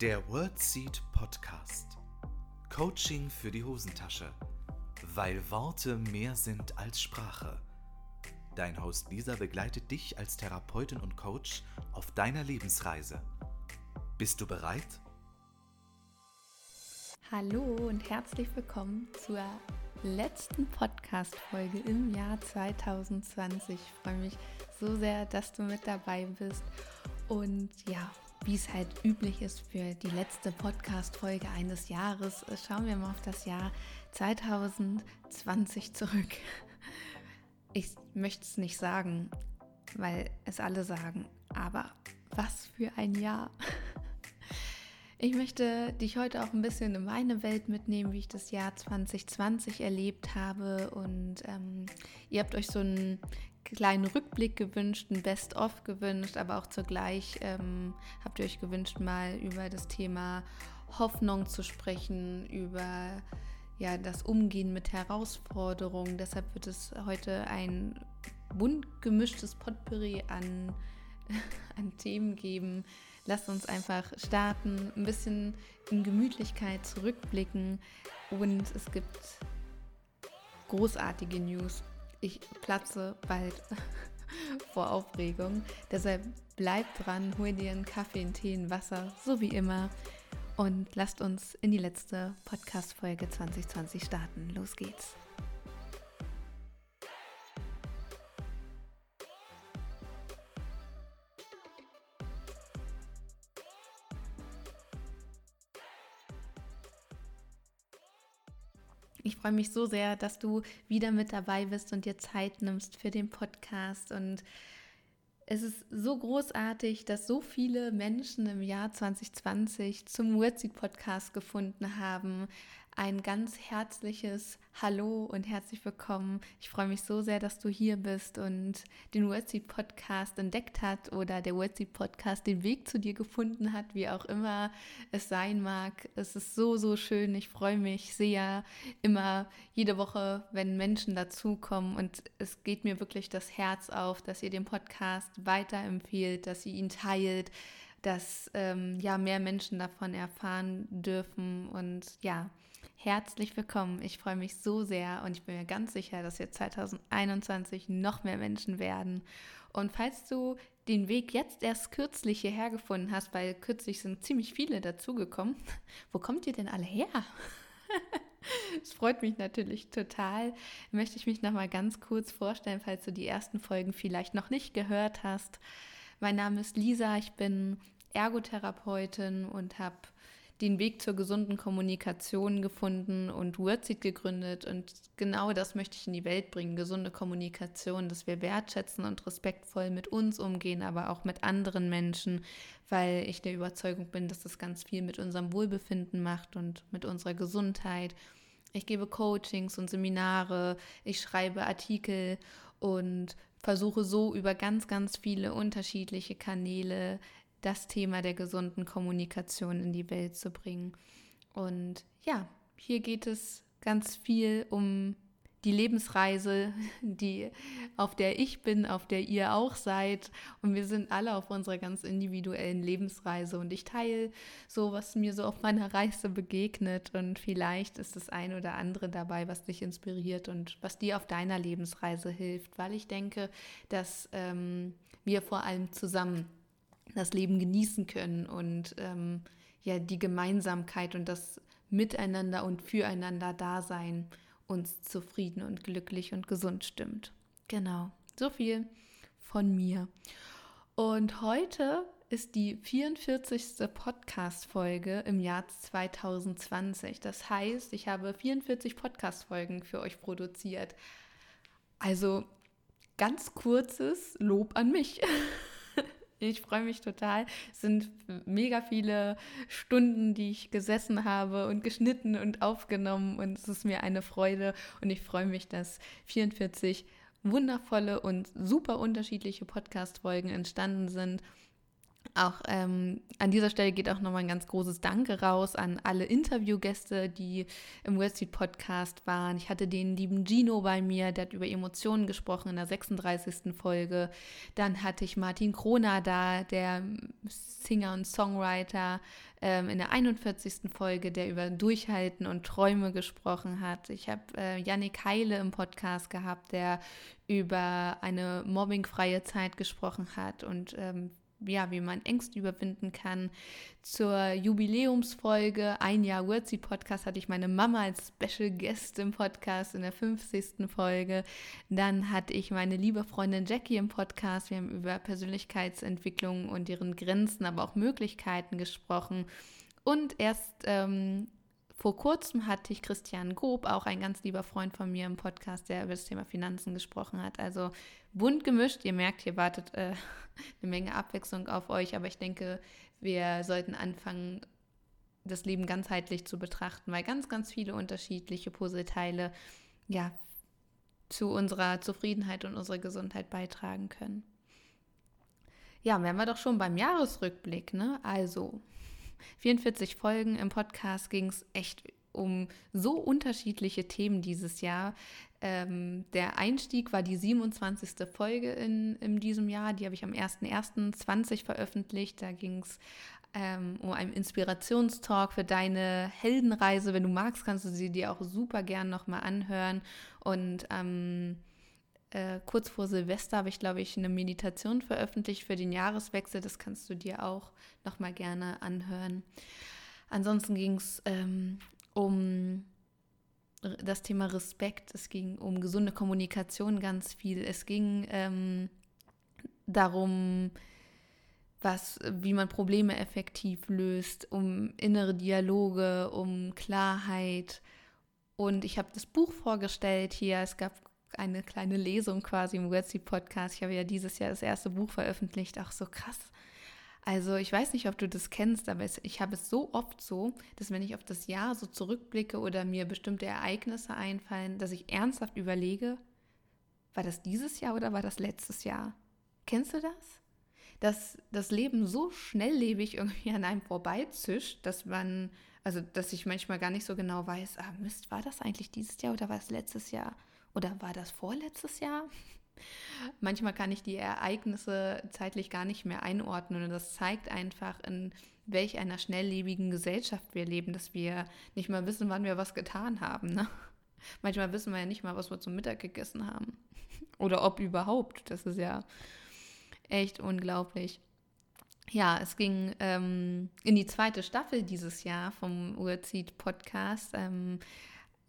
Der WordSeed Podcast. Coaching für die Hosentasche. Weil Worte mehr sind als Sprache. Dein Host Lisa begleitet dich als Therapeutin und Coach auf deiner Lebensreise. Bist du bereit? Hallo und herzlich willkommen zur letzten Podcast-Folge im Jahr 2020. Ich freue mich so sehr, dass du mit dabei bist. Und ja, wie es halt üblich ist für die letzte Podcast-Folge eines Jahres, schauen wir mal auf das Jahr 2020 zurück. Ich möchte es nicht sagen, weil es alle sagen, aber was für ein Jahr. Ich möchte dich heute auch ein bisschen in meine Welt mitnehmen, wie ich das Jahr 2020 erlebt habe. Und ähm, ihr habt euch so einen kleinen Rückblick gewünscht, ein Best-of gewünscht, aber auch zugleich ähm, habt ihr euch gewünscht, mal über das Thema Hoffnung zu sprechen, über ja, das Umgehen mit Herausforderungen. Deshalb wird es heute ein bunt gemischtes Potpourri an, an Themen geben. Lasst uns einfach starten, ein bisschen in Gemütlichkeit zurückblicken und es gibt großartige News ich platze bald vor Aufregung. Deshalb bleib dran, hol dir einen Kaffee, einen Tee, ein Wasser, so wie immer. Und lasst uns in die letzte Podcast-Folge 2020 starten. Los geht's. Ich freue mich so sehr, dass du wieder mit dabei bist und dir Zeit nimmst für den Podcast. Und es ist so großartig, dass so viele Menschen im Jahr 2020 zum Wordseed Podcast gefunden haben, ein ganz herzliches Hallo und herzlich willkommen. Ich freue mich so sehr, dass du hier bist und den Wordseed Podcast entdeckt hat oder der Wordseed Podcast den Weg zu dir gefunden hat, wie auch immer es sein mag. Es ist so, so schön. Ich freue mich sehr immer jede Woche, wenn Menschen dazukommen und es geht mir wirklich das Herz auf, dass ihr den Podcast weiterempfehlt, dass ihr ihn teilt dass ähm, ja mehr Menschen davon erfahren dürfen und ja, Herzlich willkommen. Ich freue mich so sehr und ich bin mir ganz sicher, dass wir 2021 noch mehr Menschen werden. Und falls du den Weg jetzt erst kürzlich hierher gefunden hast, weil kürzlich sind ziemlich viele dazugekommen, wo kommt ihr denn alle her? Es freut mich natürlich total. Möchte ich mich noch mal ganz kurz vorstellen, falls du die ersten Folgen vielleicht noch nicht gehört hast. Mein Name ist Lisa, ich bin Ergotherapeutin und habe den Weg zur gesunden Kommunikation gefunden und Wordseed gegründet. Und genau das möchte ich in die Welt bringen, gesunde Kommunikation, dass wir wertschätzen und respektvoll mit uns umgehen, aber auch mit anderen Menschen, weil ich der Überzeugung bin, dass das ganz viel mit unserem Wohlbefinden macht und mit unserer Gesundheit. Ich gebe Coachings und Seminare, ich schreibe Artikel und versuche so über ganz, ganz viele unterschiedliche Kanäle das Thema der gesunden Kommunikation in die Welt zu bringen. Und ja, hier geht es ganz viel um die Lebensreise, die, auf der ich bin, auf der ihr auch seid. Und wir sind alle auf unserer ganz individuellen Lebensreise. Und ich teile so, was mir so auf meiner Reise begegnet. Und vielleicht ist das ein oder andere dabei, was dich inspiriert und was dir auf deiner Lebensreise hilft. Weil ich denke, dass ähm, wir vor allem zusammen das Leben genießen können und ähm, ja die Gemeinsamkeit und das Miteinander und füreinander Dasein uns zufrieden und glücklich und gesund stimmt. Genau, so viel von mir. Und heute ist die 44. Podcast-Folge im Jahr 2020. Das heißt, ich habe 44 Podcast-Folgen für euch produziert. Also ganz kurzes Lob an mich. Ich freue mich total. Es sind mega viele Stunden, die ich gesessen habe und geschnitten und aufgenommen und es ist mir eine Freude und ich freue mich, dass 44 wundervolle und super unterschiedliche Podcast-Folgen entstanden sind. Auch ähm, an dieser Stelle geht auch nochmal ein ganz großes Danke raus an alle Interviewgäste, die im Westseed Podcast waren. Ich hatte den lieben Gino bei mir, der hat über Emotionen gesprochen in der 36. Folge. Dann hatte ich Martin Krona da, der Singer und Songwriter ähm, in der 41. Folge, der über Durchhalten und Träume gesprochen hat. Ich habe äh, Yannick Heile im Podcast gehabt, der über eine mobbingfreie Zeit gesprochen hat und ähm, ja, wie man Ängste überwinden kann. Zur Jubiläumsfolge, ein Jahr Wordseed Podcast, hatte ich meine Mama als Special Guest im Podcast in der 50. Folge. Dann hatte ich meine liebe Freundin Jackie im Podcast. Wir haben über Persönlichkeitsentwicklung und ihren Grenzen, aber auch Möglichkeiten gesprochen. Und erst ähm, vor kurzem hatte ich Christian Grob, auch ein ganz lieber Freund von mir im Podcast, der über das Thema Finanzen gesprochen hat. Also bunt gemischt. Ihr merkt, hier wartet äh, eine Menge Abwechslung auf euch, aber ich denke, wir sollten anfangen, das Leben ganzheitlich zu betrachten, weil ganz, ganz viele unterschiedliche Puzzleteile ja zu unserer Zufriedenheit und unserer Gesundheit beitragen können. Ja, wären wir doch schon beim Jahresrückblick, ne? Also 44 Folgen im Podcast ging es echt um so unterschiedliche Themen dieses Jahr. Ähm, der Einstieg war die 27. Folge in, in diesem Jahr. Die habe ich am 01.01.20 veröffentlicht. Da ging es ähm, um einen Inspirationstalk für deine Heldenreise. Wenn du magst, kannst du sie dir auch super gern nochmal anhören. Und ähm, äh, kurz vor Silvester habe ich, glaube ich, eine Meditation veröffentlicht für den Jahreswechsel. Das kannst du dir auch nochmal gerne anhören. Ansonsten ging es ähm, um das Thema Respekt, es ging um gesunde Kommunikation ganz viel, es ging ähm, darum, was, wie man Probleme effektiv löst, um innere Dialoge, um Klarheit. Und ich habe das Buch vorgestellt hier. Es gab eine kleine Lesung quasi im Wordsy Podcast. Ich habe ja dieses Jahr das erste Buch veröffentlicht. Auch so krass. Also ich weiß nicht, ob du das kennst, aber ich habe es so oft so, dass wenn ich auf das Jahr so zurückblicke oder mir bestimmte Ereignisse einfallen, dass ich ernsthaft überlege, war das dieses Jahr oder war das letztes Jahr? Kennst du das? Dass das Leben so schnelllebig irgendwie an einem vorbeizischt, dass man, also dass ich manchmal gar nicht so genau weiß, ah Mist, war das eigentlich dieses Jahr oder war es letztes Jahr? Oder war das vorletztes Jahr? Manchmal kann ich die Ereignisse zeitlich gar nicht mehr einordnen und das zeigt einfach, in welch einer schnelllebigen Gesellschaft wir leben, dass wir nicht mal wissen, wann wir was getan haben. Ne? Manchmal wissen wir ja nicht mal, was wir zum Mittag gegessen haben. Oder ob überhaupt. Das ist ja echt unglaublich. Ja, es ging ähm, in die zweite Staffel dieses Jahr vom Urzid Podcast. Ähm,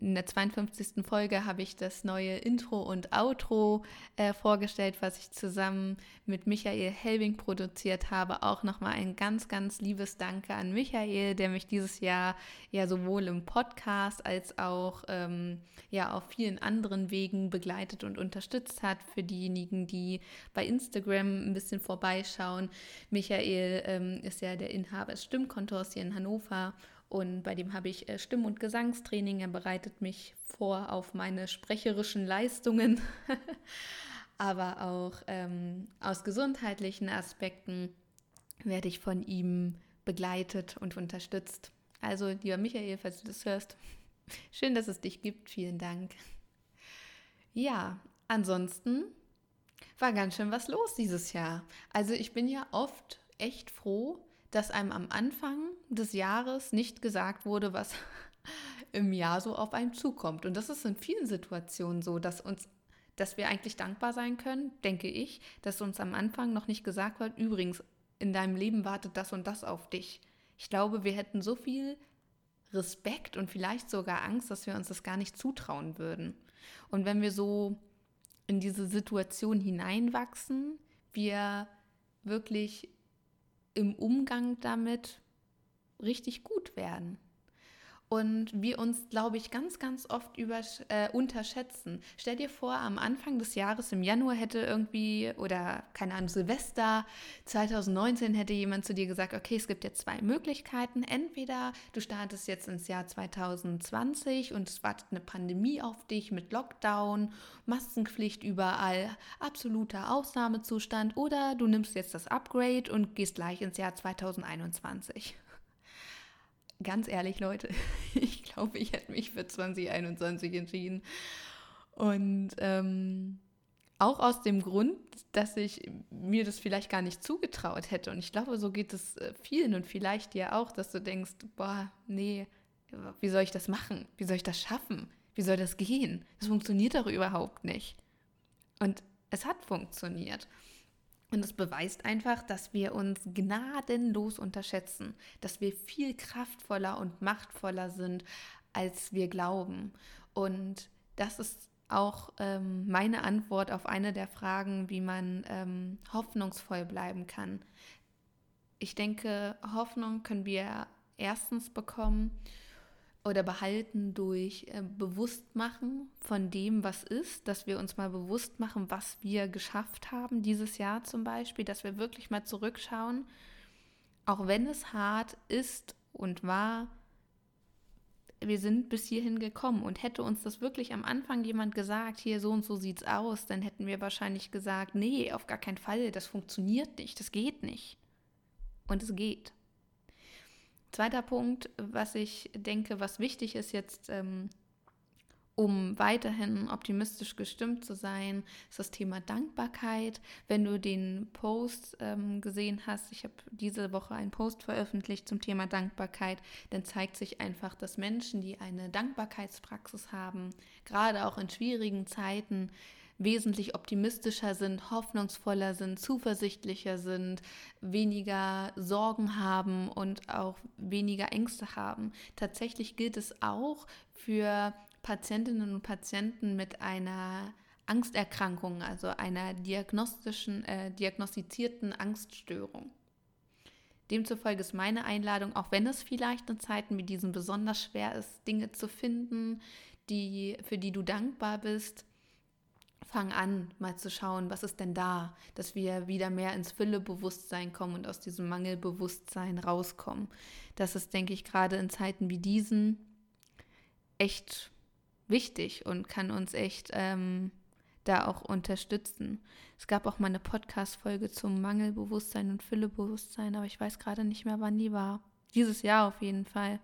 in der 52. Folge habe ich das neue Intro und Outro äh, vorgestellt, was ich zusammen mit Michael Helbing produziert habe. Auch nochmal ein ganz, ganz liebes Danke an Michael, der mich dieses Jahr ja sowohl im Podcast als auch ähm, ja auf vielen anderen Wegen begleitet und unterstützt hat. Für diejenigen, die bei Instagram ein bisschen vorbeischauen. Michael ähm, ist ja der Inhaber des Stimmkontors hier in Hannover und bei dem habe ich äh, Stimm- und Gesangstraining. Er bereitet mich vor auf meine sprecherischen Leistungen, aber auch ähm, aus gesundheitlichen Aspekten werde ich von ihm begleitet und unterstützt. Also, lieber Michael, falls du das hörst, schön, dass es dich gibt. Vielen Dank. Ja, ansonsten war ganz schön was los dieses Jahr. Also, ich bin ja oft echt froh, dass einem am Anfang des Jahres nicht gesagt wurde, was im Jahr so auf einen zukommt. Und das ist in vielen Situationen so, dass uns dass wir eigentlich dankbar sein können, denke ich, dass uns am Anfang noch nicht gesagt wird, übrigens, in deinem Leben wartet das und das auf dich. Ich glaube, wir hätten so viel Respekt und vielleicht sogar Angst, dass wir uns das gar nicht zutrauen würden. Und wenn wir so in diese Situation hineinwachsen, wir wirklich im Umgang damit richtig gut werden. Und wir uns, glaube ich, ganz, ganz oft über, äh, unterschätzen. Stell dir vor, am Anfang des Jahres, im Januar hätte irgendwie, oder keine Ahnung, Silvester 2019 hätte jemand zu dir gesagt, okay, es gibt jetzt zwei Möglichkeiten. Entweder du startest jetzt ins Jahr 2020 und es wartet eine Pandemie auf dich mit Lockdown, Maskenpflicht überall, absoluter Ausnahmezustand, oder du nimmst jetzt das Upgrade und gehst gleich ins Jahr 2021 ganz ehrlich, Leute, ich glaube, ich hätte mich für 2021 entschieden. Und ähm, auch aus dem Grund, dass ich mir das vielleicht gar nicht zugetraut hätte. Und ich glaube, so geht es äh, vielen und vielleicht dir auch, dass du denkst, boah, nee, wie soll ich das machen? Wie soll ich das schaffen? Wie soll das gehen? Das funktioniert doch überhaupt nicht. Und es hat funktioniert. Und es beweist einfach, dass wir uns gnadenlos unterschätzen, dass wir viel kraftvoller und machtvoller sind, als wir glauben. Und das ist auch ähm, meine Antwort auf eine der Fragen, wie man ähm, hoffnungsvoll bleiben kann. Ich denke, Hoffnung können wir erstens bekommen, oder behalten durch äh, Bewusstmachen von dem, was ist, dass wir uns mal bewusst machen, was wir geschafft haben dieses Jahr zum Beispiel, dass wir wirklich mal zurückschauen, auch wenn es hart ist und war, wir sind bis hierhin gekommen und hätte uns das wirklich am Anfang jemand gesagt, hier so und so sieht's aus, dann hätten wir wahrscheinlich gesagt, nee, auf gar keinen Fall, das funktioniert nicht, das geht nicht. Und es geht. Zweiter Punkt, was ich denke, was wichtig ist jetzt, ähm, um weiterhin optimistisch gestimmt zu sein, ist das Thema Dankbarkeit. Wenn du den Post ähm, gesehen hast, ich habe diese Woche einen Post veröffentlicht zum Thema Dankbarkeit, dann zeigt sich einfach, dass Menschen, die eine Dankbarkeitspraxis haben, gerade auch in schwierigen Zeiten, wesentlich optimistischer sind, hoffnungsvoller sind, zuversichtlicher sind, weniger Sorgen haben und auch weniger Ängste haben. Tatsächlich gilt es auch für Patientinnen und Patienten mit einer Angsterkrankung, also einer diagnostischen, äh, diagnostizierten Angststörung. Demzufolge ist meine Einladung, auch wenn es vielleicht in Zeiten wie diesen besonders schwer ist, Dinge zu finden, die, für die du dankbar bist, fang an, mal zu schauen, was ist denn da, dass wir wieder mehr ins Füllebewusstsein kommen und aus diesem Mangelbewusstsein rauskommen. Das ist, denke ich, gerade in Zeiten wie diesen echt wichtig und kann uns echt ähm, da auch unterstützen. Es gab auch mal eine Podcast-Folge zum Mangelbewusstsein und Füllebewusstsein, aber ich weiß gerade nicht mehr, wann die war. Dieses Jahr auf jeden Fall.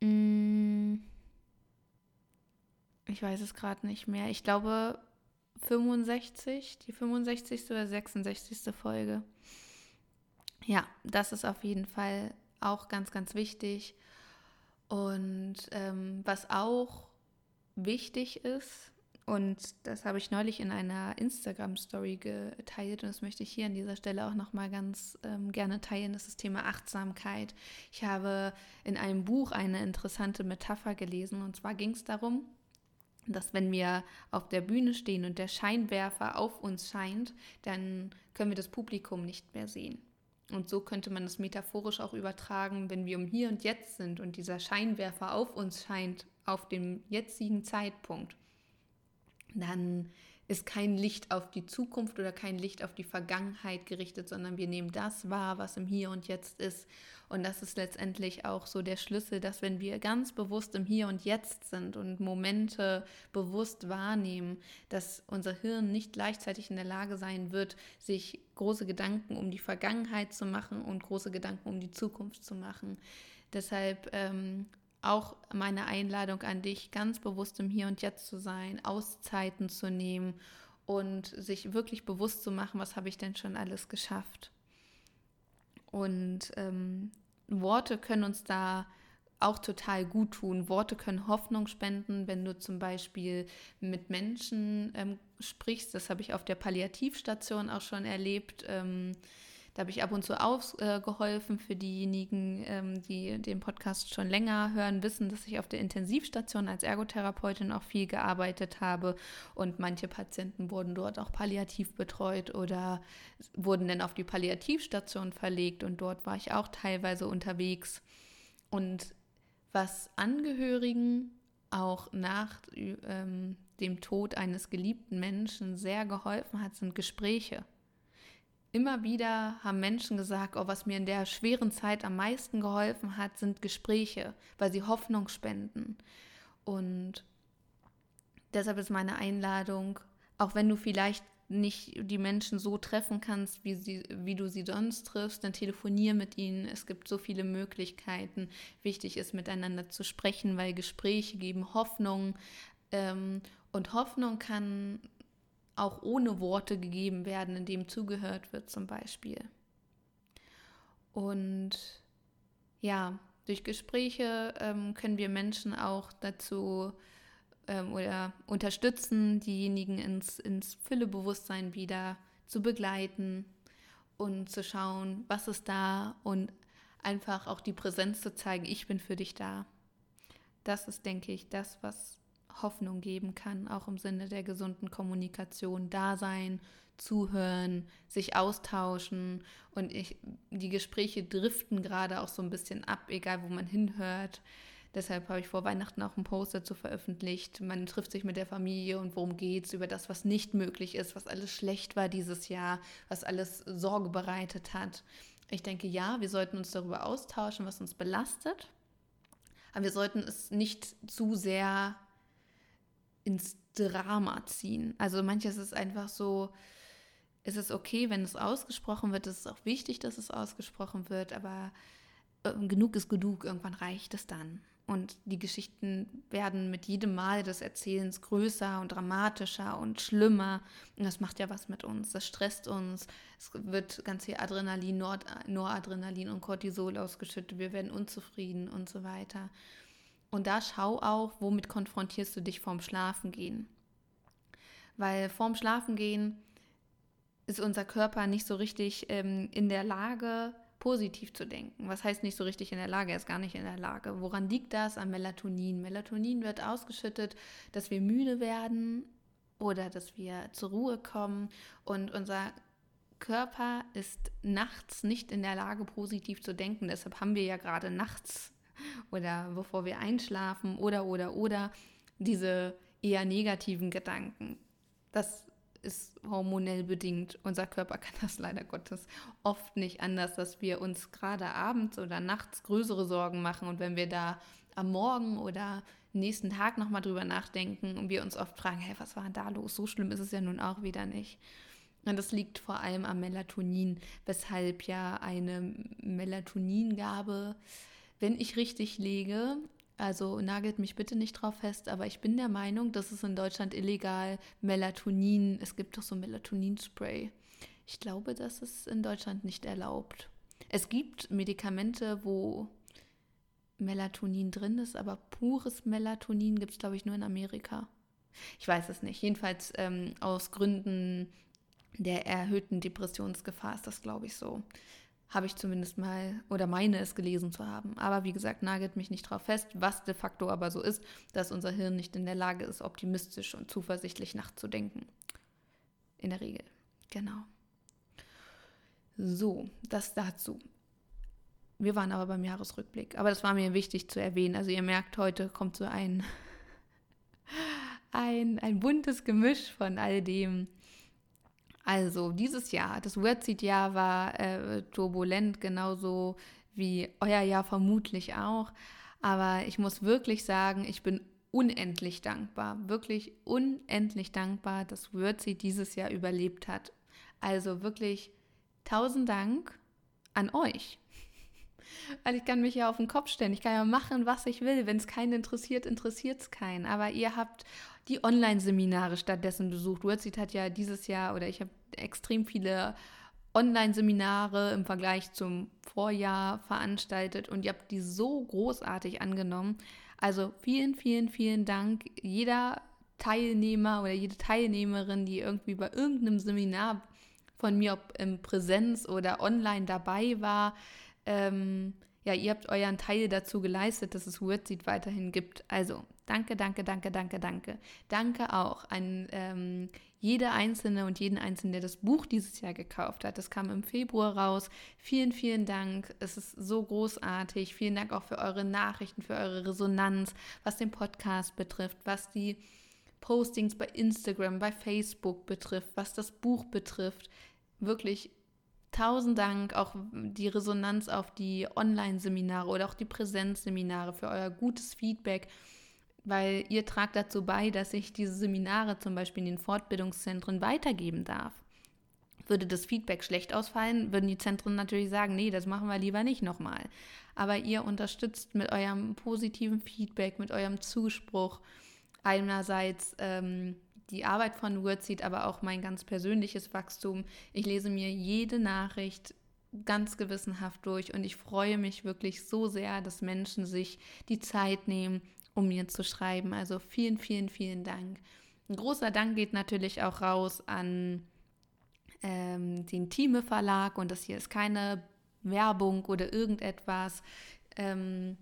Mmh ich weiß es gerade nicht mehr. Ich glaube 65, die 65. oder 66. Folge. Ja, das ist auf jeden Fall auch ganz, ganz wichtig. Und ähm, was auch wichtig ist, und das habe ich neulich in einer Instagram-Story geteilt und das möchte ich hier an dieser Stelle auch nochmal ganz ähm, gerne teilen, das ist das Thema Achtsamkeit. Ich habe in einem Buch eine interessante Metapher gelesen und zwar ging es darum, dass wenn wir auf der Bühne stehen und der Scheinwerfer auf uns scheint, dann können wir das Publikum nicht mehr sehen. Und so könnte man das metaphorisch auch übertragen, wenn wir um hier und jetzt sind und dieser Scheinwerfer auf uns scheint, auf dem jetzigen Zeitpunkt, dann ist kein Licht auf die Zukunft oder kein Licht auf die Vergangenheit gerichtet, sondern wir nehmen das wahr, was im Hier und Jetzt ist. Und das ist letztendlich auch so der Schlüssel, dass wenn wir ganz bewusst im Hier und Jetzt sind und Momente bewusst wahrnehmen, dass unser Hirn nicht gleichzeitig in der Lage sein wird, sich große Gedanken um die Vergangenheit zu machen und große Gedanken um die Zukunft zu machen. Deshalb ähm, auch meine Einladung an dich, ganz bewusst im Hier und Jetzt zu sein, Auszeiten zu nehmen und sich wirklich bewusst zu machen, was habe ich denn schon alles geschafft. Und ähm, Worte können uns da auch total gut tun. Worte können Hoffnung spenden, wenn du zum Beispiel mit Menschen ähm, sprichst. Das habe ich auf der Palliativstation auch schon erlebt. Ähm, da habe ich ab und zu ausgeholfen für diejenigen, ähm, die den Podcast schon länger hören, wissen, dass ich auf der Intensivstation als Ergotherapeutin auch viel gearbeitet habe und manche Patienten wurden dort auch palliativ betreut oder wurden dann auf die Palliativstation verlegt und dort war ich auch teilweise unterwegs. Und Was Angehörigen auch nach ähm, dem Tod eines geliebten Menschen sehr geholfen hat, sind Gespräche. Immer wieder haben Menschen gesagt, oh, was mir in der schweren Zeit am meisten geholfen hat, sind Gespräche, weil sie Hoffnung spenden. Und deshalb ist meine Einladung, auch wenn du vielleicht nicht die Menschen so treffen kannst, wie, sie, wie du sie sonst triffst, dann telefonier mit ihnen. Es gibt so viele Möglichkeiten. Wichtig ist, miteinander zu sprechen, weil Gespräche geben Hoffnung. Ähm, und Hoffnung kann auch ohne Worte gegeben werden, indem zugehört wird zum Beispiel. Und ja, durch Gespräche ähm, können wir Menschen auch dazu ähm, oder unterstützen, diejenigen ins, ins Füllebewusstsein wieder zu begleiten und zu schauen, was ist da und einfach auch die Präsenz zu zeigen, ich bin für dich da. Das ist, denke ich, das, was Hoffnung geben kann, auch im Sinne der gesunden Kommunikation, da sein, zuhören, sich austauschen und ich, die Gespräche driften gerade auch so ein bisschen ab, egal wo man hinhört. Deshalb habe ich vor Weihnachten auch einen Post dazu veröffentlicht. Man trifft sich mit der Familie und worum geht es, über das, was nicht möglich ist, was alles schlecht war dieses Jahr, was alles Sorge bereitet hat. Ich denke, ja, wir sollten uns darüber austauschen, was uns belastet. Aber wir sollten es nicht zu sehr ins Drama ziehen. Also manches ist einfach so, es ist okay, wenn es ausgesprochen wird, es ist auch wichtig, dass es ausgesprochen wird, aber äh, genug ist genug, irgendwann reicht es dann. Und die Geschichten werden mit jedem Mal des Erzählens größer und dramatischer und schlimmer. Und das macht ja was mit uns. Das stresst uns. Es wird ganz viel Adrenalin, Nord Noradrenalin und Cortisol ausgeschüttet. Wir werden unzufrieden und so weiter. Und da schau auch, womit konfrontierst du dich vorm Schlafengehen. Weil vorm Schlafengehen ist unser Körper nicht so richtig ähm, in der Lage, positiv zu denken. Was heißt nicht so richtig in der Lage? Er ist gar nicht in der Lage. Woran liegt das? Am Melatonin. Melatonin wird ausgeschüttet, dass wir müde werden oder dass wir zur Ruhe kommen und unser Körper ist nachts nicht in der Lage, positiv zu denken. Deshalb haben wir ja gerade nachts oder bevor wir einschlafen oder, oder, oder diese eher negativen Gedanken. Das ist hormonell bedingt. Unser Körper kann das leider Gottes oft nicht anders, dass wir uns gerade abends oder nachts größere Sorgen machen. Und wenn wir da am Morgen oder nächsten Tag nochmal drüber nachdenken und wir uns oft fragen, hey, was war da los? So schlimm ist es ja nun auch wieder nicht. Und das liegt vor allem am Melatonin, weshalb ja eine Melatoningabe wenn ich richtig lege, also nagelt mich bitte nicht drauf fest, aber ich bin der Meinung, dass es in Deutschland illegal Melatonin, es gibt doch so Melatonin-Spray. Ich glaube, das ist in Deutschland nicht erlaubt. Es gibt Medikamente, wo Melatonin drin ist, aber pures Melatonin gibt es, glaube ich, nur in Amerika. Ich weiß es nicht. Jedenfalls ähm, aus Gründen der erhöhten Depressionsgefahr ist das, glaube ich, so. Habe ich zumindest mal oder meine es gelesen zu haben. Aber wie gesagt, nagelt mich nicht drauf fest, was de facto aber so ist, dass unser Hirn nicht in der Lage ist, optimistisch und zuversichtlich nachzudenken. In der Regel. Genau. So, das dazu. Wir waren aber beim Jahresrückblick. Aber das war mir wichtig zu erwähnen. Also ihr merkt, heute kommt so ein, ein, ein buntes Gemisch von all dem, also dieses Jahr, das Wordseed-Jahr war äh, turbulent, genauso wie euer Jahr vermutlich auch. Aber ich muss wirklich sagen, ich bin unendlich dankbar, wirklich unendlich dankbar, dass Wordseed dieses Jahr überlebt hat. Also wirklich tausend Dank an euch. Weil ich kann mich ja auf den Kopf stellen. Ich kann ja machen, was ich will. Wenn es keinen interessiert, interessiert es keinen. Aber ihr habt die Online-Seminare stattdessen besucht. WordSeed hat ja dieses Jahr oder ich habe extrem viele Online-Seminare im Vergleich zum Vorjahr veranstaltet und ihr habt die so großartig angenommen. Also vielen, vielen, vielen Dank. Jeder Teilnehmer oder jede Teilnehmerin, die irgendwie bei irgendeinem Seminar von mir, ob in Präsenz oder online dabei war, ähm, ja, ihr habt euren Teil dazu geleistet, dass es Wordseed weiterhin gibt. Also Danke, danke, danke, danke, danke. Danke auch an ähm, jede Einzelne und jeden Einzelnen, der das Buch dieses Jahr gekauft hat. Das kam im Februar raus. Vielen, vielen Dank. Es ist so großartig. Vielen Dank auch für eure Nachrichten, für eure Resonanz, was den Podcast betrifft, was die Postings bei Instagram, bei Facebook betrifft, was das Buch betrifft. Wirklich tausend Dank, auch die Resonanz auf die Online-Seminare oder auch die Präsenzseminare für euer gutes Feedback weil ihr tragt dazu bei, dass ich diese Seminare zum Beispiel in den Fortbildungszentren weitergeben darf. Würde das Feedback schlecht ausfallen, würden die Zentren natürlich sagen, nee, das machen wir lieber nicht nochmal. Aber ihr unterstützt mit eurem positiven Feedback, mit eurem Zuspruch einerseits ähm, die Arbeit von Wordseed, aber auch mein ganz persönliches Wachstum. Ich lese mir jede Nachricht ganz gewissenhaft durch und ich freue mich wirklich so sehr, dass Menschen sich die Zeit nehmen, um mir zu schreiben. Also vielen, vielen, vielen Dank. Ein großer Dank geht natürlich auch raus an ähm, den Thieme Verlag und das hier ist keine Werbung oder irgendetwas. Ähm,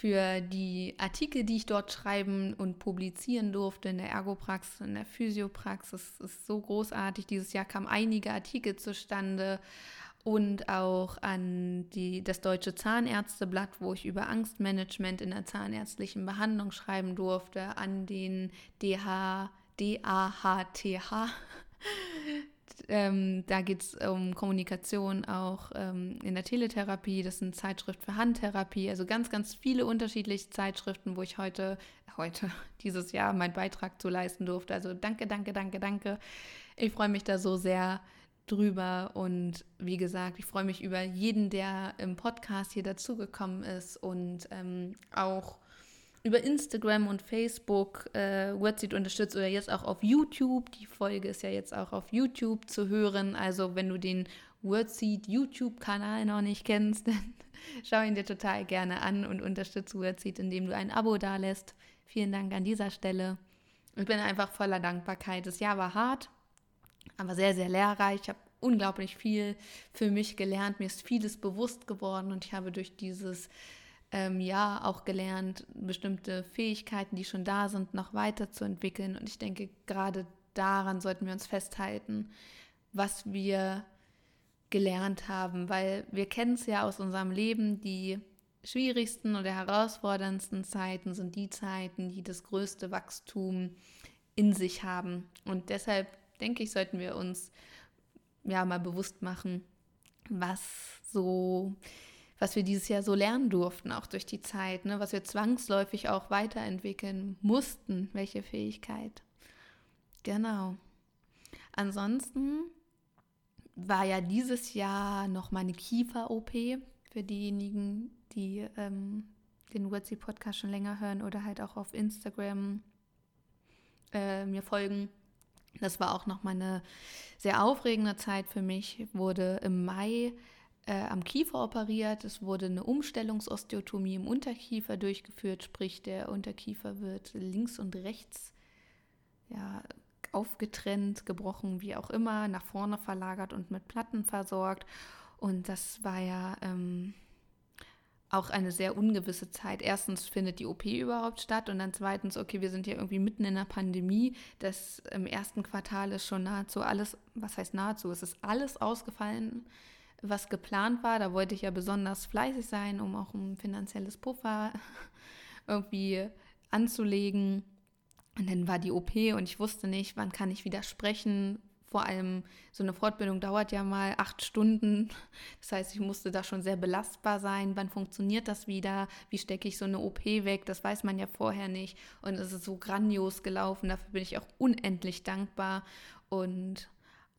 für die Artikel, die ich dort schreiben und publizieren durfte in der Ergopraxis, in der Physiopraxis, ist so großartig. Dieses Jahr kamen einige Artikel zustande und auch an die, das Deutsche Zahnärzteblatt, wo ich über Angstmanagement in der zahnärztlichen Behandlung schreiben durfte, an den DH, DAHTH. Ähm, da geht es um Kommunikation auch ähm, in der Teletherapie. Das eine Zeitschrift für Handtherapie. Also ganz, ganz viele unterschiedliche Zeitschriften, wo ich heute, heute, dieses Jahr meinen Beitrag zu leisten durfte. Also danke, danke, danke, danke. Ich freue mich da so sehr drüber. Und wie gesagt, ich freue mich über jeden, der im Podcast hier dazugekommen ist und ähm, auch über Instagram und Facebook äh, Wordseed unterstützt oder jetzt auch auf YouTube. Die Folge ist ja jetzt auch auf YouTube zu hören. Also wenn du den Wordseed YouTube-Kanal noch nicht kennst, dann schau ihn dir total gerne an und unterstütze Wordseed, indem du ein Abo dalässt. Vielen Dank an dieser Stelle. Ich bin einfach voller Dankbarkeit. Das Jahr war hart, aber sehr, sehr lehrreich. Ich habe unglaublich viel für mich gelernt. Mir ist vieles bewusst geworden und ich habe durch dieses ähm, Jahr auch gelernt, bestimmte Fähigkeiten, die schon da sind, noch weiterzuentwickeln. Und ich denke, gerade daran sollten wir uns festhalten, was wir gelernt haben, weil wir kennen es ja aus unserem Leben, die schwierigsten oder herausforderndsten Zeiten sind die Zeiten, die das größte Wachstum in sich haben. Und deshalb denke ich, sollten wir uns ja mal bewusst machen, was so, was wir dieses Jahr so lernen durften, auch durch die Zeit, ne? was wir zwangsläufig auch weiterentwickeln mussten, welche Fähigkeit. Genau. Ansonsten war ja dieses Jahr noch meine Kiefer-OP für diejenigen, die ähm, den Wurzi-Podcast schon länger hören oder halt auch auf Instagram äh, mir folgen. Das war auch nochmal eine sehr aufregende Zeit für mich. Ich wurde im Mai äh, am Kiefer operiert. Es wurde eine Umstellungsosteotomie im Unterkiefer durchgeführt, sprich der Unterkiefer wird links und rechts ja, aufgetrennt, gebrochen, wie auch immer, nach vorne verlagert und mit Platten versorgt. Und das war ja ähm, auch eine sehr ungewisse Zeit. Erstens findet die OP überhaupt statt und dann zweitens, okay, wir sind ja irgendwie mitten in der Pandemie. Das im ersten Quartal ist schon nahezu alles, was heißt nahezu, es ist alles ausgefallen, was geplant war. Da wollte ich ja besonders fleißig sein, um auch ein finanzielles Puffer irgendwie anzulegen. Und dann war die OP und ich wusste nicht, wann kann ich wieder sprechen, vor allem so eine Fortbildung dauert ja mal acht Stunden. Das heißt, ich musste da schon sehr belastbar sein. Wann funktioniert das wieder? Wie stecke ich so eine OP weg? Das weiß man ja vorher nicht. Und es ist so grandios gelaufen. Dafür bin ich auch unendlich dankbar. Und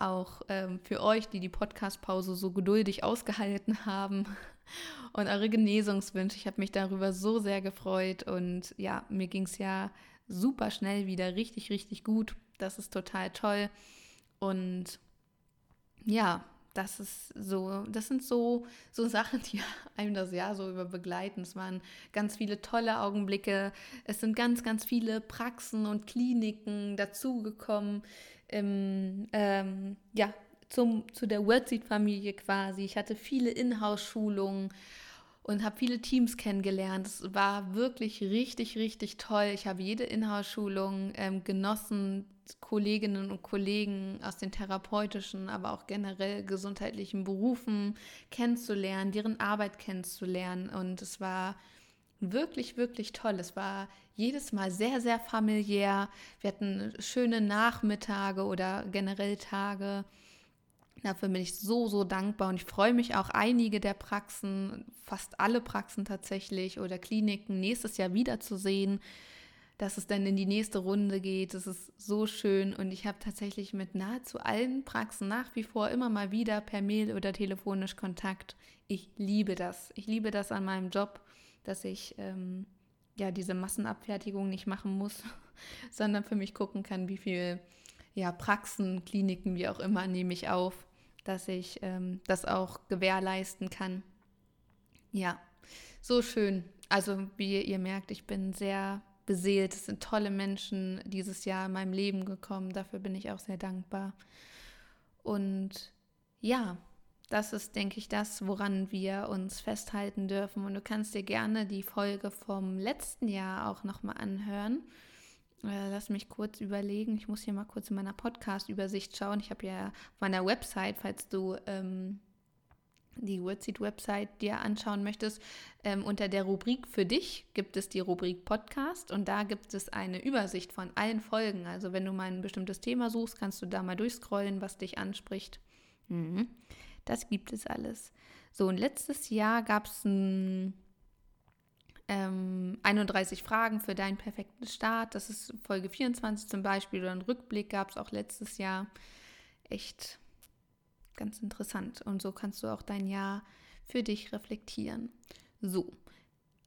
auch ähm, für euch, die die Podcast-Pause so geduldig ausgehalten haben und eure Genesungswünsche. Ich habe mich darüber so sehr gefreut und ja, mir ging es ja super schnell wieder richtig, richtig gut. Das ist total toll. Und ja, das ist so, das sind so, so Sachen, die einem das Jahr so über begleiten. Es waren ganz viele tolle Augenblicke. Es sind ganz, ganz viele Praxen und Kliniken dazugekommen. Ähm, ähm, ja, zum, zu der Wordseed-Familie quasi. Ich hatte viele Inhouse-Schulungen und habe viele Teams kennengelernt. Es war wirklich richtig, richtig toll. Ich habe jede Inhouse-Schulung ähm, genossen, Kolleginnen und Kollegen aus den therapeutischen, aber auch generell gesundheitlichen Berufen kennenzulernen, deren Arbeit kennenzulernen. Und es war wirklich, wirklich toll. Es war jedes Mal sehr, sehr familiär. Wir hatten schöne Nachmittage oder generell Tage. Dafür bin ich so, so dankbar und ich freue mich auch, einige der Praxen, fast alle Praxen tatsächlich oder Kliniken nächstes Jahr wiederzusehen, dass es dann in die nächste Runde geht. Das ist so schön und ich habe tatsächlich mit nahezu allen Praxen nach wie vor immer mal wieder per Mail oder telefonisch Kontakt. Ich liebe das. Ich liebe das an meinem Job dass ich ähm, ja diese Massenabfertigung nicht machen muss, sondern für mich gucken kann, wie viel ja, Praxen, Kliniken, wie auch immer, nehme ich auf, dass ich ähm, das auch gewährleisten kann. Ja, so schön. Also wie ihr merkt, ich bin sehr beseelt. Es sind tolle Menschen dieses Jahr in meinem Leben gekommen. Dafür bin ich auch sehr dankbar. Und ja, das ist, denke ich, das, woran wir uns festhalten dürfen. Und du kannst dir gerne die Folge vom letzten Jahr auch nochmal anhören. Äh, lass mich kurz überlegen. Ich muss hier mal kurz in meiner Podcast-Übersicht schauen. Ich habe ja auf meiner Website, falls du ähm, die Wordseed-Website dir anschauen möchtest, ähm, unter der Rubrik für dich gibt es die Rubrik Podcast und da gibt es eine Übersicht von allen Folgen. Also wenn du mal ein bestimmtes Thema suchst, kannst du da mal durchscrollen, was dich anspricht. Mhm. Das gibt es alles. So, und letztes Jahr gab es ähm, 31 Fragen für deinen perfekten Start. Das ist Folge 24 zum Beispiel. Oder einen Rückblick gab es auch letztes Jahr. Echt ganz interessant. Und so kannst du auch dein Jahr für dich reflektieren. So.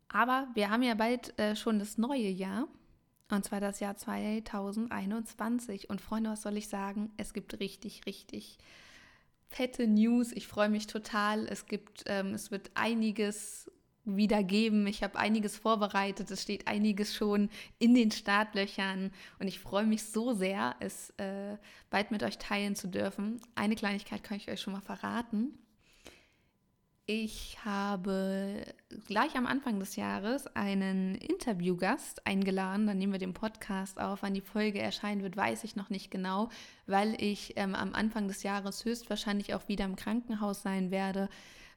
Aber wir haben ja bald äh, schon das neue Jahr. Und zwar das Jahr 2021. Und Freunde, was soll ich sagen? Es gibt richtig, richtig fette News. Ich freue mich total. Es gibt, ähm, es wird einiges wieder geben. Ich habe einiges vorbereitet. Es steht einiges schon in den Startlöchern und ich freue mich so sehr, es äh, bald mit euch teilen zu dürfen. Eine Kleinigkeit kann ich euch schon mal verraten. Ich habe gleich am Anfang des Jahres einen Interviewgast eingeladen. Dann nehmen wir den Podcast auf. Wann die Folge erscheinen wird, weiß ich noch nicht genau, weil ich ähm, am Anfang des Jahres höchstwahrscheinlich auch wieder im Krankenhaus sein werde,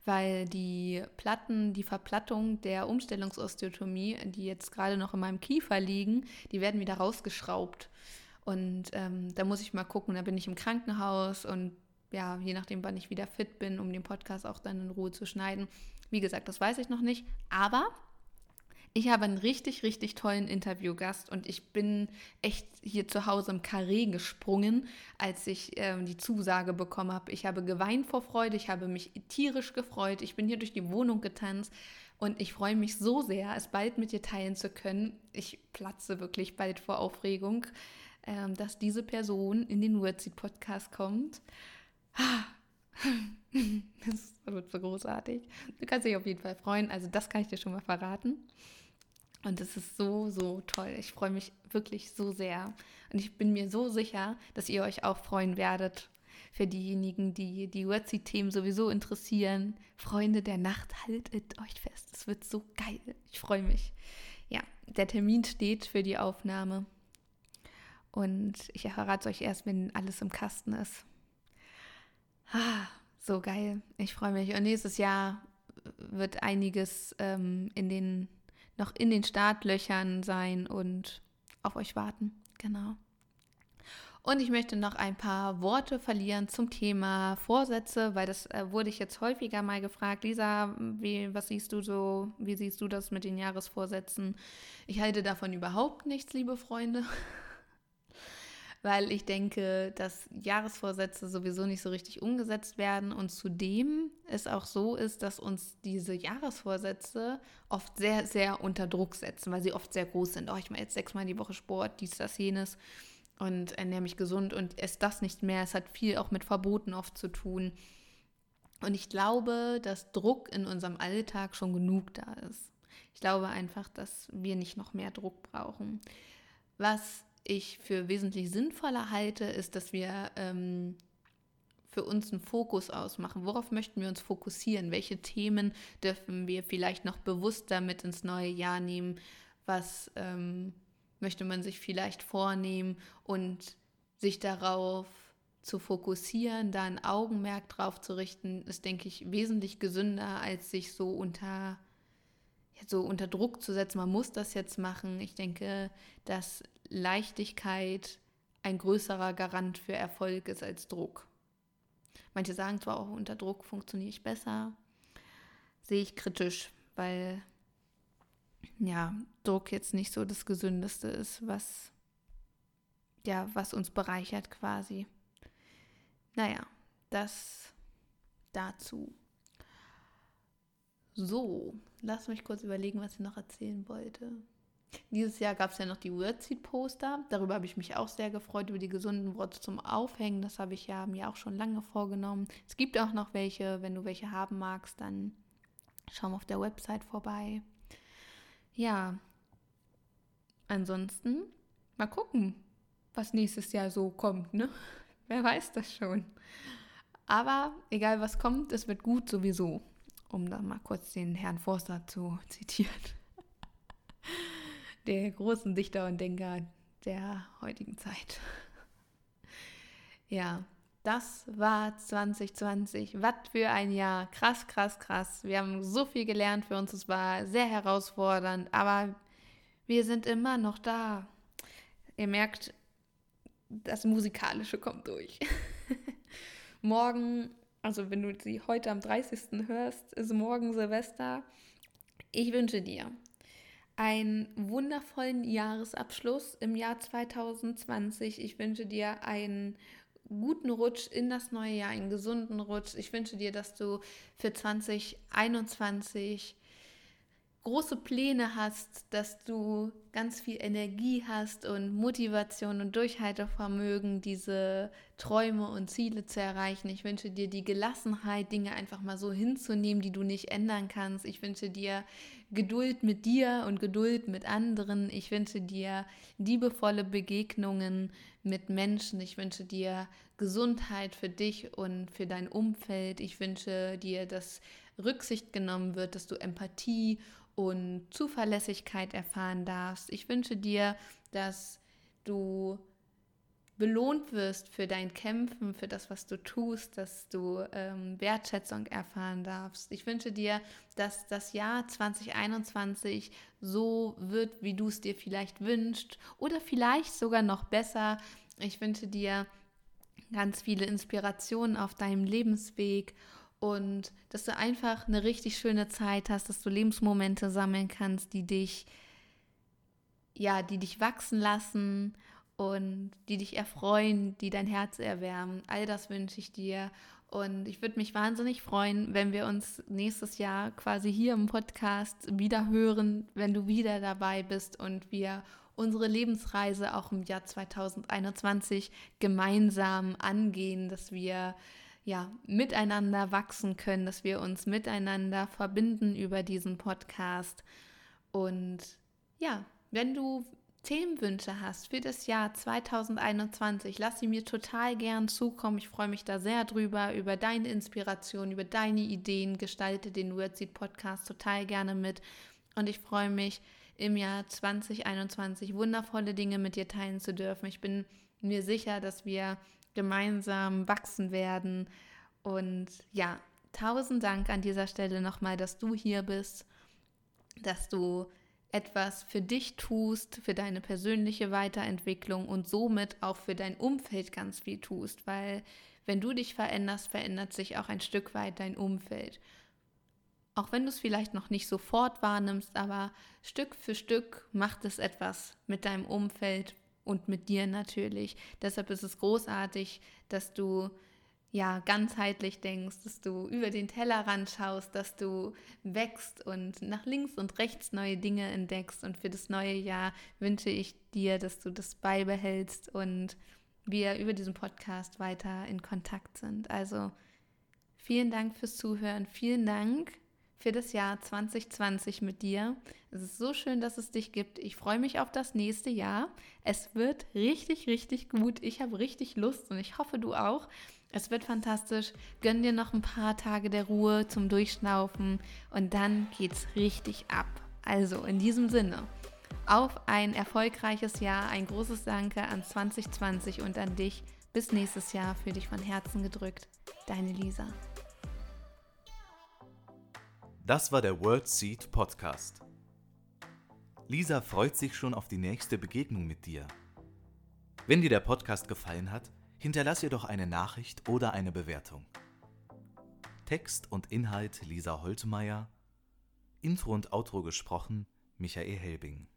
weil die Platten, die Verplattung der Umstellungsosteotomie, die jetzt gerade noch in meinem Kiefer liegen, die werden wieder rausgeschraubt. Und ähm, da muss ich mal gucken, da bin ich im Krankenhaus und ja, je nachdem, wann ich wieder fit bin, um den Podcast auch dann in Ruhe zu schneiden. Wie gesagt, das weiß ich noch nicht. Aber ich habe einen richtig, richtig tollen Interviewgast und ich bin echt hier zu Hause im Karree gesprungen, als ich ähm, die Zusage bekommen habe. Ich habe geweint vor Freude, ich habe mich tierisch gefreut, ich bin hier durch die Wohnung getanzt und ich freue mich so sehr, es bald mit dir teilen zu können. Ich platze wirklich bald vor Aufregung, ähm, dass diese Person in den Wordseed Podcast kommt. Das wird so großartig. Du kannst dich auf jeden Fall freuen. Also das kann ich dir schon mal verraten. Und es ist so, so toll. Ich freue mich wirklich so sehr. Und ich bin mir so sicher, dass ihr euch auch freuen werdet. Für diejenigen, die die Wordseed-Themen sowieso interessieren. Freunde der Nacht, haltet euch fest. Es wird so geil. Ich freue mich. Ja, der Termin steht für die Aufnahme. Und ich verrate euch erst, wenn alles im Kasten ist. Ah, so geil. Ich freue mich. Und nächstes Jahr wird einiges ähm, in den, noch in den Startlöchern sein und auf euch warten. Genau. Und ich möchte noch ein paar Worte verlieren zum Thema Vorsätze, weil das äh, wurde ich jetzt häufiger mal gefragt. Lisa, wie, was siehst du so, wie siehst du das mit den Jahresvorsätzen? Ich halte davon überhaupt nichts, liebe Freunde weil ich denke, dass Jahresvorsätze sowieso nicht so richtig umgesetzt werden und zudem es auch so ist, dass uns diese Jahresvorsätze oft sehr, sehr unter Druck setzen, weil sie oft sehr groß sind. Oh, ich mache jetzt sechsmal die Woche Sport, dies, das, jenes und ernähre mich gesund und esse das nicht mehr. Es hat viel auch mit Verboten oft zu tun. Und ich glaube, dass Druck in unserem Alltag schon genug da ist. Ich glaube einfach, dass wir nicht noch mehr Druck brauchen. Was ich für wesentlich sinnvoller halte, ist, dass wir ähm, für uns einen Fokus ausmachen. Worauf möchten wir uns fokussieren? Welche Themen dürfen wir vielleicht noch bewusster mit ins neue Jahr nehmen? Was ähm, möchte man sich vielleicht vornehmen und sich darauf zu fokussieren, da ein Augenmerk drauf zu richten, ist, denke ich, wesentlich gesünder, als sich so unter, so unter Druck zu setzen. Man muss das jetzt machen. Ich denke, dass Leichtigkeit ein größerer Garant für Erfolg ist als Druck. Manche sagen zwar auch, unter Druck funktioniere ich besser, sehe ich kritisch, weil ja, Druck jetzt nicht so das Gesündeste ist, was ja, was uns bereichert quasi. Naja, das dazu. So, lass mich kurz überlegen, was ich noch erzählen wollte. Dieses Jahr gab es ja noch die Wordseed-Poster. Darüber habe ich mich auch sehr gefreut, über die gesunden Worte zum Aufhängen. Das habe ich ja mir auch schon lange vorgenommen. Es gibt auch noch welche. Wenn du welche haben magst, dann schau mal auf der Website vorbei. Ja, ansonsten mal gucken, was nächstes Jahr so kommt, ne? Wer weiß das schon. Aber egal was kommt, es wird gut sowieso. Um dann mal kurz den Herrn Forster zu zitieren. Der großen Dichter und Denker der heutigen Zeit. Ja, das war 2020. Was für ein Jahr. Krass, krass, krass. Wir haben so viel gelernt für uns. Es war sehr herausfordernd, aber wir sind immer noch da. Ihr merkt, das Musikalische kommt durch. morgen, also wenn du sie heute am 30. hörst, ist morgen Silvester. Ich wünsche dir einen wundervollen Jahresabschluss im Jahr 2020. Ich wünsche dir einen guten Rutsch in das neue Jahr, einen gesunden Rutsch. Ich wünsche dir, dass du für 2021 große Pläne hast, dass du ganz viel Energie hast und Motivation und Durchhaltevermögen, diese Träume und Ziele zu erreichen. Ich wünsche dir die Gelassenheit, Dinge einfach mal so hinzunehmen, die du nicht ändern kannst. Ich wünsche dir Geduld mit dir und Geduld mit anderen. Ich wünsche dir liebevolle Begegnungen mit Menschen. Ich wünsche dir Gesundheit für dich und für dein Umfeld. Ich wünsche dir, dass Rücksicht genommen wird, dass du Empathie und Zuverlässigkeit erfahren darfst. Ich wünsche dir, dass du belohnt wirst für dein Kämpfen, für das, was du tust, dass du ähm, Wertschätzung erfahren darfst. Ich wünsche dir, dass das Jahr 2021 so wird, wie du es dir vielleicht wünschst oder vielleicht sogar noch besser. Ich wünsche dir ganz viele Inspirationen auf deinem Lebensweg und dass du einfach eine richtig schöne Zeit hast, dass du Lebensmomente sammeln kannst, die dich ja, die dich wachsen lassen und die dich erfreuen, die dein Herz erwärmen. All das wünsche ich dir und ich würde mich wahnsinnig freuen, wenn wir uns nächstes Jahr quasi hier im Podcast wieder hören, wenn du wieder dabei bist und wir unsere Lebensreise auch im Jahr 2021 gemeinsam angehen, dass wir ja, miteinander wachsen können, dass wir uns miteinander verbinden über diesen Podcast. Und ja, wenn du Themenwünsche hast für das Jahr 2021, lass sie mir total gern zukommen. Ich freue mich da sehr drüber, über deine Inspiration, über deine Ideen. Gestalte den Wordseed Podcast total gerne mit. Und ich freue mich, im Jahr 2021 wundervolle Dinge mit dir teilen zu dürfen. Ich bin mir sicher, dass wir gemeinsam wachsen werden. Und ja, tausend Dank an dieser Stelle nochmal, dass du hier bist, dass du etwas für dich tust, für deine persönliche Weiterentwicklung und somit auch für dein Umfeld ganz viel tust, weil wenn du dich veränderst, verändert sich auch ein Stück weit dein Umfeld. Auch wenn du es vielleicht noch nicht sofort wahrnimmst, aber Stück für Stück macht es etwas mit deinem Umfeld, und mit dir natürlich. Deshalb ist es großartig, dass du ja ganzheitlich denkst, dass du über den Tellerrand schaust, dass du wächst und nach links und rechts neue Dinge entdeckst. Und für das neue Jahr wünsche ich dir, dass du das beibehältst und wir über diesen Podcast weiter in Kontakt sind. Also vielen Dank fürs Zuhören, vielen Dank für das Jahr 2020 mit dir. Es ist so schön, dass es dich gibt. Ich freue mich auf das nächste Jahr. Es wird richtig, richtig gut. Ich habe richtig Lust und ich hoffe, du auch. Es wird fantastisch. Gönn dir noch ein paar Tage der Ruhe zum Durchschnaufen und dann geht's richtig ab. Also in diesem Sinne, auf ein erfolgreiches Jahr, ein großes Danke an 2020 und an dich. Bis nächstes Jahr für dich von Herzen gedrückt. Deine Lisa. Das war der World Seed Podcast. Lisa freut sich schon auf die nächste Begegnung mit dir. Wenn dir der Podcast gefallen hat, hinterlass ihr doch eine Nachricht oder eine Bewertung. Text und Inhalt Lisa Holtmeier, Intro und Outro gesprochen Michael Helbing.